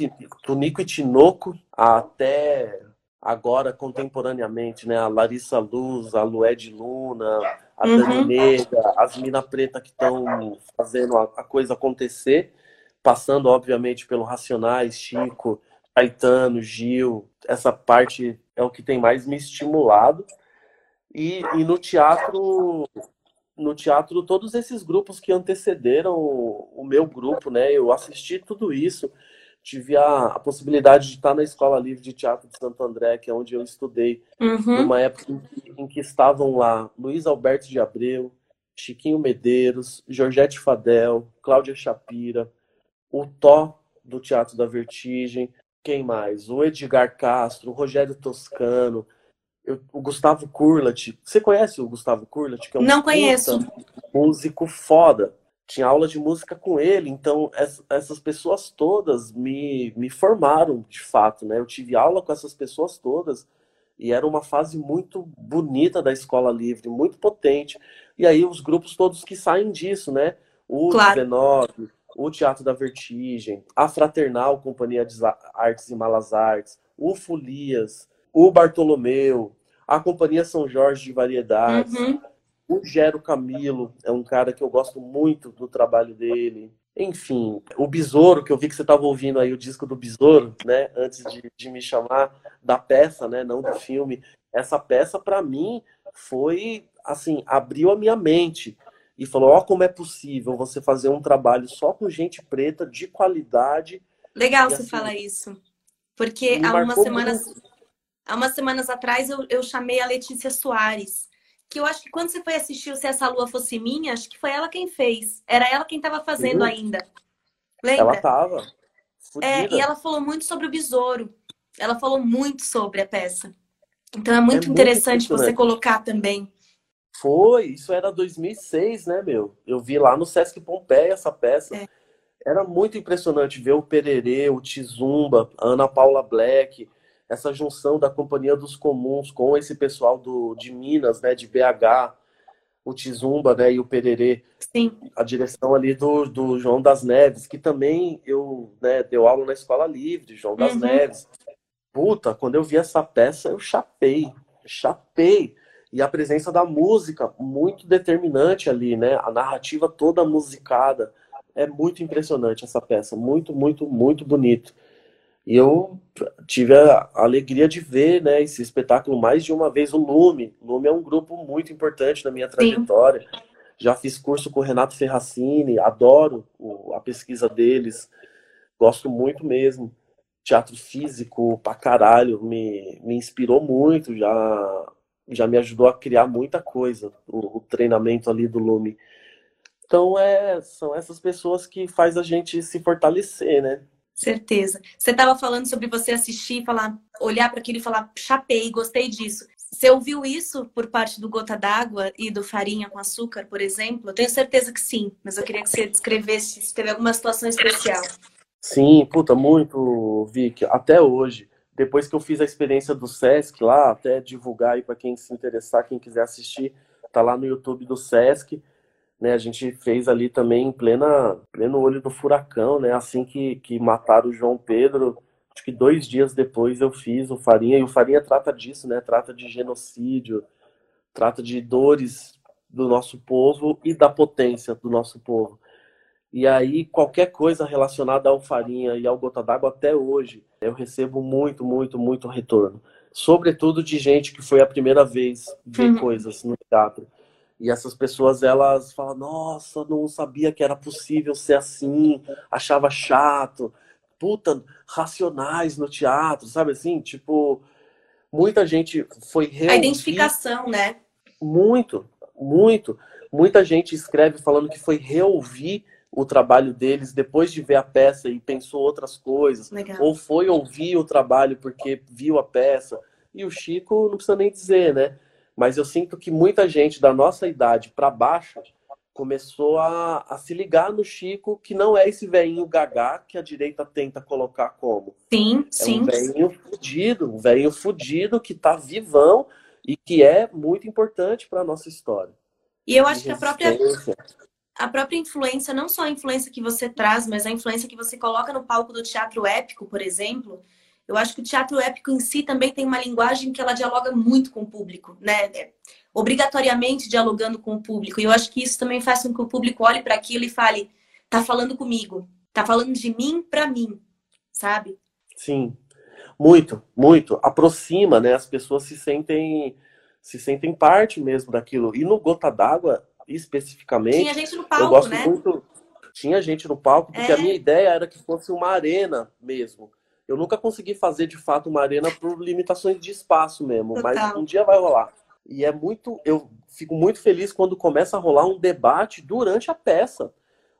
Tunico e Tinoco até agora contemporaneamente, né? A Larissa Luz, a Lued Luna, a uhum. Dani Negra, as Mina Preta que estão fazendo a, a, coisa acontecer, passando, obviamente, pelo Racionais, Chico, Caetano, Gil. Essa parte é o que tem mais me estimulado. E, e no teatro no teatro todos esses grupos que antecederam o, meu grupo, né? Eu assisti tudo isso, tive a, a, possibilidade de estar na Escola Livre de Teatro de Santo André, que é onde eu estudei, uhum. numa época em que, em que, estavam lá Luiz Alberto de Abreu, Chiquinho Medeiros, Georgette Fadel, Cláudia Shapira, o Tó do Teatro da Vertigem, quem mais? O Edgar Castro, o Rogério Toscano, eu, o Gustavo Kurlat. Você conhece o Gustavo Kurlat? Que é um Não conheço. Músico foda. Tinha aula de música com ele, então essas pessoas todas me, me formaram de fato, né? Eu tive aula com essas pessoas todas e era uma fase muito bonita da escola livre, muito potente. E aí os grupos todos que saem disso, né? O claro. 19, o Teatro da Vertigem, a Fraternal Companhia de Artes e Malas Artes, o Folias, o Bartolomeu, a Companhia São Jorge de Variedades, uhum. o Gero Camilo, é um cara que eu gosto muito do trabalho dele. Enfim, o Besouro, que eu vi que você estava ouvindo aí o disco do Besouro, né? Antes de, de me chamar da peça, né? Não do filme. Essa peça, para mim, foi assim, abriu a minha mente e falou: Ó, oh, como é possível você fazer um trabalho só com gente preta de qualidade. Legal você assim, falar isso. Porque há umas semanas. Muito há umas semanas atrás eu, eu chamei a Letícia Soares, que eu acho que quando você foi assistir o Se Essa Lua Fosse Minha, acho que foi ela quem fez. Era ela quem estava fazendo uhum. ainda. Lembra? Ela estava. É, e ela falou muito sobre o besouro. Ela falou muito sobre a peça. Então é muito é interessante muito você colocar também. Foi, isso era 2006, né, meu? Eu vi lá no Sesc Pompeia essa peça. É. Era muito impressionante ver o Pererê, o Tizumba, a Ana Paula Black, essa junção da Companhia dos Comuns com esse pessoal do, de Minas, né, de BH, o Tizumba né, e o Pererê. Sim. A direção ali do, do João das Neves, que também eu né, deu aula na Escola Livre, João das uhum. Neves. Puta, quando eu vi essa peça, eu chapei, chapei. E a presença da música, muito determinante ali, né? A narrativa toda musicada. É muito impressionante essa peça, muito, muito, muito bonito. E eu tive a alegria de ver né, esse espetáculo mais de uma vez. O Lume. O Lume é um grupo muito importante na minha trajetória. Sim. Já fiz curso com o Renato Ferracini, adoro a pesquisa deles, gosto muito mesmo. Teatro físico pra caralho, me, me inspirou muito, já, já me ajudou a criar muita coisa, o, o treinamento ali do Lume. Então, é, são essas pessoas que faz a gente se fortalecer, né? Certeza. Você estava falando sobre você assistir, falar, olhar para aquilo e falar, chapei, gostei disso. Você ouviu isso por parte do Gota d'Água e do Farinha com Açúcar, por exemplo? Eu tenho certeza que sim, mas eu queria que você descrevesse se teve alguma situação especial. Sim, puta, muito, Vic. Até hoje, depois que eu fiz a experiência do Sesc lá, até divulgar aí para quem se interessar, quem quiser assistir, tá lá no YouTube do Sesc. Né, a gente fez ali também em plena, pleno olho do furacão, né? Assim que, que mataram o João Pedro, acho que dois dias depois eu fiz o Farinha, e o Farinha trata disso, né? Trata de genocídio, trata de dores do nosso povo e da potência do nosso povo. E aí, qualquer coisa relacionada ao Farinha e ao Gota d'Água, até hoje, eu recebo muito, muito, muito retorno. Sobretudo de gente que foi a primeira vez ver uhum. coisas no teatro. E essas pessoas, elas falam, nossa, não sabia que era possível ser assim, achava chato. Puta, racionais no teatro, sabe assim? Tipo, muita gente foi reouvir... A identificação, né? Muito, muito. Muita gente escreve falando que foi reouvir o trabalho deles depois de ver a peça e pensou outras coisas. Legal. Ou foi ouvir o trabalho porque viu a peça. E o Chico, não precisa nem dizer, né? Mas eu sinto que muita gente da nossa idade para baixo começou a, a, se ligar no Chico, que não é esse velhinho gagá que a direita tenta colocar como. Sim, é sim. um velhinho fudido, um velhinho fudido que tá vivão e que é muito importante para nossa história. E eu acho que a própria a própria influência, não só a influência que você traz, mas a influência que você coloca no palco do teatro épico, por exemplo, eu acho que o teatro épico em si também tem uma linguagem que ela dialoga muito com o público, né? É, obrigatoriamente dialogando com o público. E eu acho que isso também faz com que o público olhe para aquilo e fale: tá falando comigo, tá falando de mim para mim, sabe? Sim. Muito, muito. Aproxima, né? As pessoas se sentem se sentem parte mesmo daquilo. E no Gota d'Água, especificamente, tinha gente no palco, eu gosto né? muito tinha gente no palco, porque é. a minha ideia era que fosse uma arena mesmo. Eu nunca consegui fazer de fato uma arena por limitações de espaço mesmo, Total. mas um dia vai rolar. E é muito, eu fico muito feliz quando começa a rolar um debate durante a peça.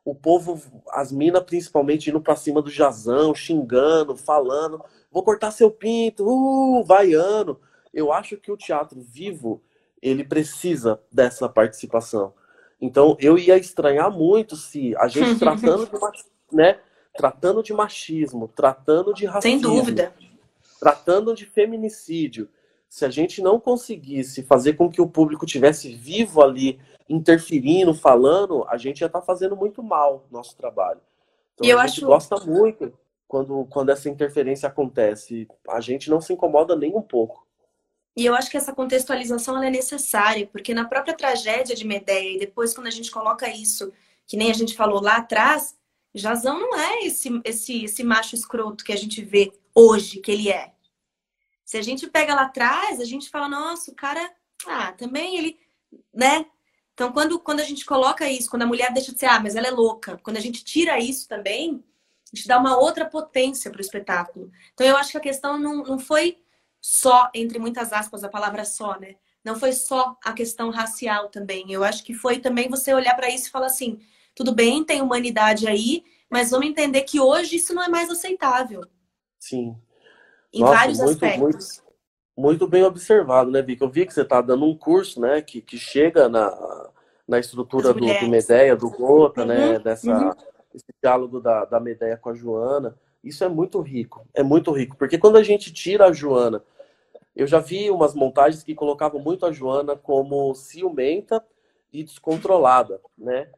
O povo, as minas principalmente indo para cima do Jazão, xingando, falando, vou cortar seu pinto, uh, vaiando. Eu acho que o teatro vivo, ele precisa dessa participação. Então, eu ia estranhar muito se a gente tratando de uma, né, tratando de machismo, tratando de racismo, Sem dúvida. tratando de feminicídio, se a gente não conseguisse fazer com que o público tivesse vivo ali, interferindo, falando, a gente já está fazendo muito mal nosso trabalho. Então e eu a gente acho... gosta muito quando, quando essa interferência acontece. A gente não se incomoda nem um pouco. E eu acho que essa contextualização é necessária, porque na própria tragédia de Medeia, e depois quando a gente coloca isso, que nem a gente falou lá atrás, Jazão não é esse, esse, esse macho escroto que a gente vê hoje que ele é. Se a gente pega lá atrás, a gente fala, nossa, o cara, ah, também ele, né? Então, quando, quando a gente coloca isso, quando a mulher deixa de ser, ah, mas ela é louca, quando a gente tira isso também, a gente dá uma outra potência para o espetáculo. Então, eu acho que a questão não, não foi só, entre muitas aspas, a palavra só, né? Não foi só a questão racial também. Eu acho que foi também você olhar para isso e falar assim: tudo bem, tem humanidade aí, mas vamos entender que hoje isso não é mais aceitável. Sim. Em Nossa, vários muito, aspectos. Muito, muito bem observado, né, Vicky? Eu vi que você está dando um curso, né, que, que chega na, na estrutura do, do Medeia, do Gota, né, uhum, né, dessa, uhum. esse diálogo da, da Medeia com a Joana. Isso é muito rico, é muito rico, porque quando a gente tira a Joana, eu já vi umas montagens que colocavam muito a Joana como ciumenta e descontrolada, né?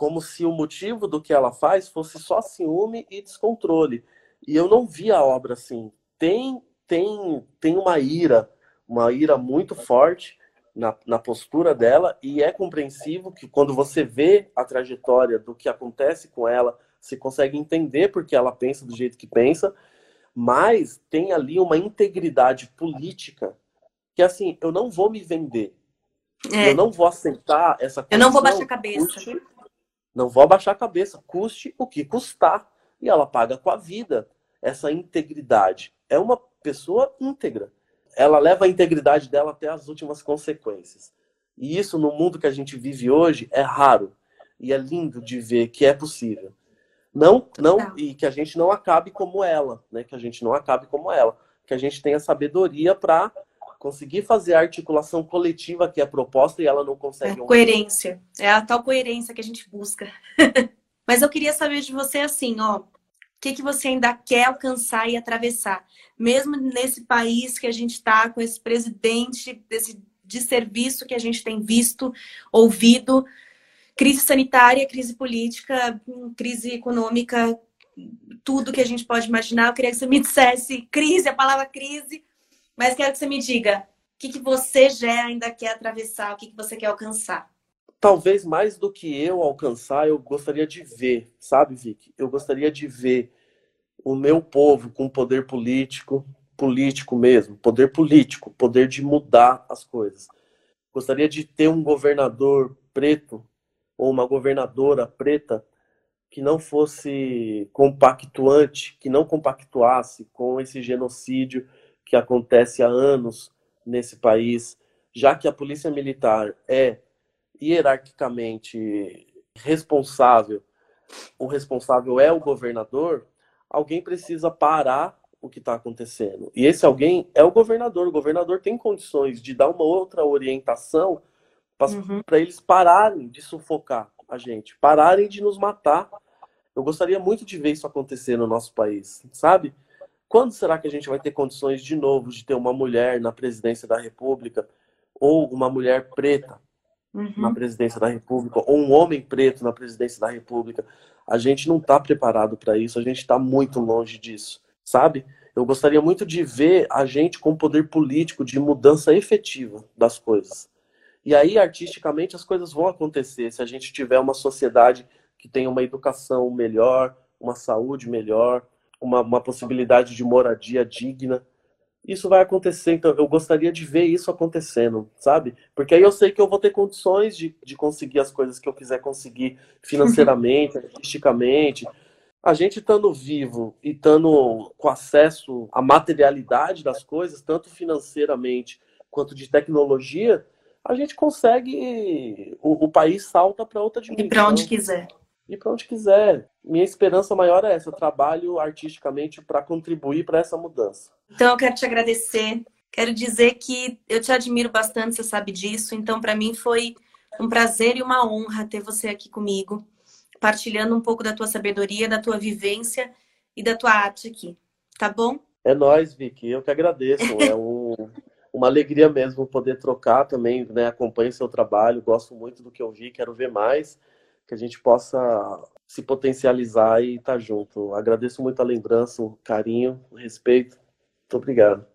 Como se o motivo do que ela faz fosse só ciúme e descontrole. E eu não vi a obra assim. Tem tem tem uma ira, uma ira muito forte na, na postura dela e é compreensivo que quando você vê a trajetória do que acontece com ela, você consegue entender porque ela pensa do jeito que pensa, mas tem ali uma integridade política que assim, eu não vou me vender. É. Eu não vou aceitar essa Eu não vou baixar a cabeça. Não vou abaixar a cabeça, custe o que custar. E ela paga com a vida essa integridade. É uma pessoa íntegra. Ela leva a integridade dela até as últimas consequências. E isso, no mundo que a gente vive hoje, é raro. E é lindo de ver que é possível. Não, não, e que a gente não acabe como ela, né? Que a gente não acabe como ela. Que a gente tenha sabedoria para conseguir fazer a articulação coletiva que é proposta e ela não consegue. É, coerência. É a tal coerência que a gente busca. Mas eu queria saber de você assim, ó, o que, que você ainda quer alcançar e atravessar? Mesmo nesse país que a gente está, com esse presidente, desse de serviço que a gente tem visto, ouvido, crise sanitária, crise política, crise econômica, tudo que a gente pode imaginar. Eu queria que você me dissesse crise, a palavra crise, mas quero que você me diga o que, que você já ainda quer atravessar, o que, que você quer alcançar. Talvez mais do que eu alcançar, eu gostaria de ver, sabe, Vicky? Eu gostaria de ver o meu povo com poder político, político mesmo, poder político, poder de mudar as coisas. Gostaria de ter um governador preto ou uma governadora preta que não fosse compactuante, que não compactuasse com esse genocídio que acontece há anos nesse país, já que a polícia militar é hierarquicamente responsável, o responsável é o governador, alguém precisa parar o que está acontecendo. E esse alguém é o governador. O governador tem condições de dar uma outra orientação para uhum. eles pararem de sufocar a gente, pararem de nos matar. Eu gostaria muito de ver isso acontecer no nosso país, sabe? Quando será que a gente vai ter condições de novo de ter uma mulher na presidência da República ou uma mulher preta uhum. na presidência da República ou um homem preto na presidência da República? A gente não está preparado para isso, a gente está muito longe disso, sabe? Eu gostaria muito de ver a gente com poder político de mudança efetiva das coisas. E aí, artisticamente, as coisas vão acontecer se a gente tiver uma sociedade que tenha uma educação melhor, uma saúde melhor, uma, uma possibilidade de moradia digna. Isso vai acontecer, então eu gostaria de ver isso acontecendo, sabe? Porque aí eu sei que eu vou ter condições de, de conseguir as coisas que eu quiser conseguir financeiramente, artisticamente. A gente estando vivo e estando com acesso à materialidade das coisas, tanto financeiramente quanto de tecnologia, a gente consegue. O, o país salta para outra dimensão. E para onde quiser ir para onde quiser. Minha esperança maior é essa. Eu trabalho artisticamente para contribuir para essa mudança. Então, eu quero te agradecer. Quero dizer que eu te admiro bastante, você sabe disso. Então, para mim foi um prazer e uma honra ter você aqui comigo, partilhando um pouco da tua sabedoria, da tua vivência e da tua arte aqui. Tá bom? É nós, Vicky. Eu que agradeço. É um, uma alegria mesmo poder trocar também, né? Acompanho seu trabalho, gosto muito do que eu vi, quero ver mais que a gente possa se potencializar e estar tá junto. Agradeço muito a lembrança, o carinho, o respeito. Muito obrigado.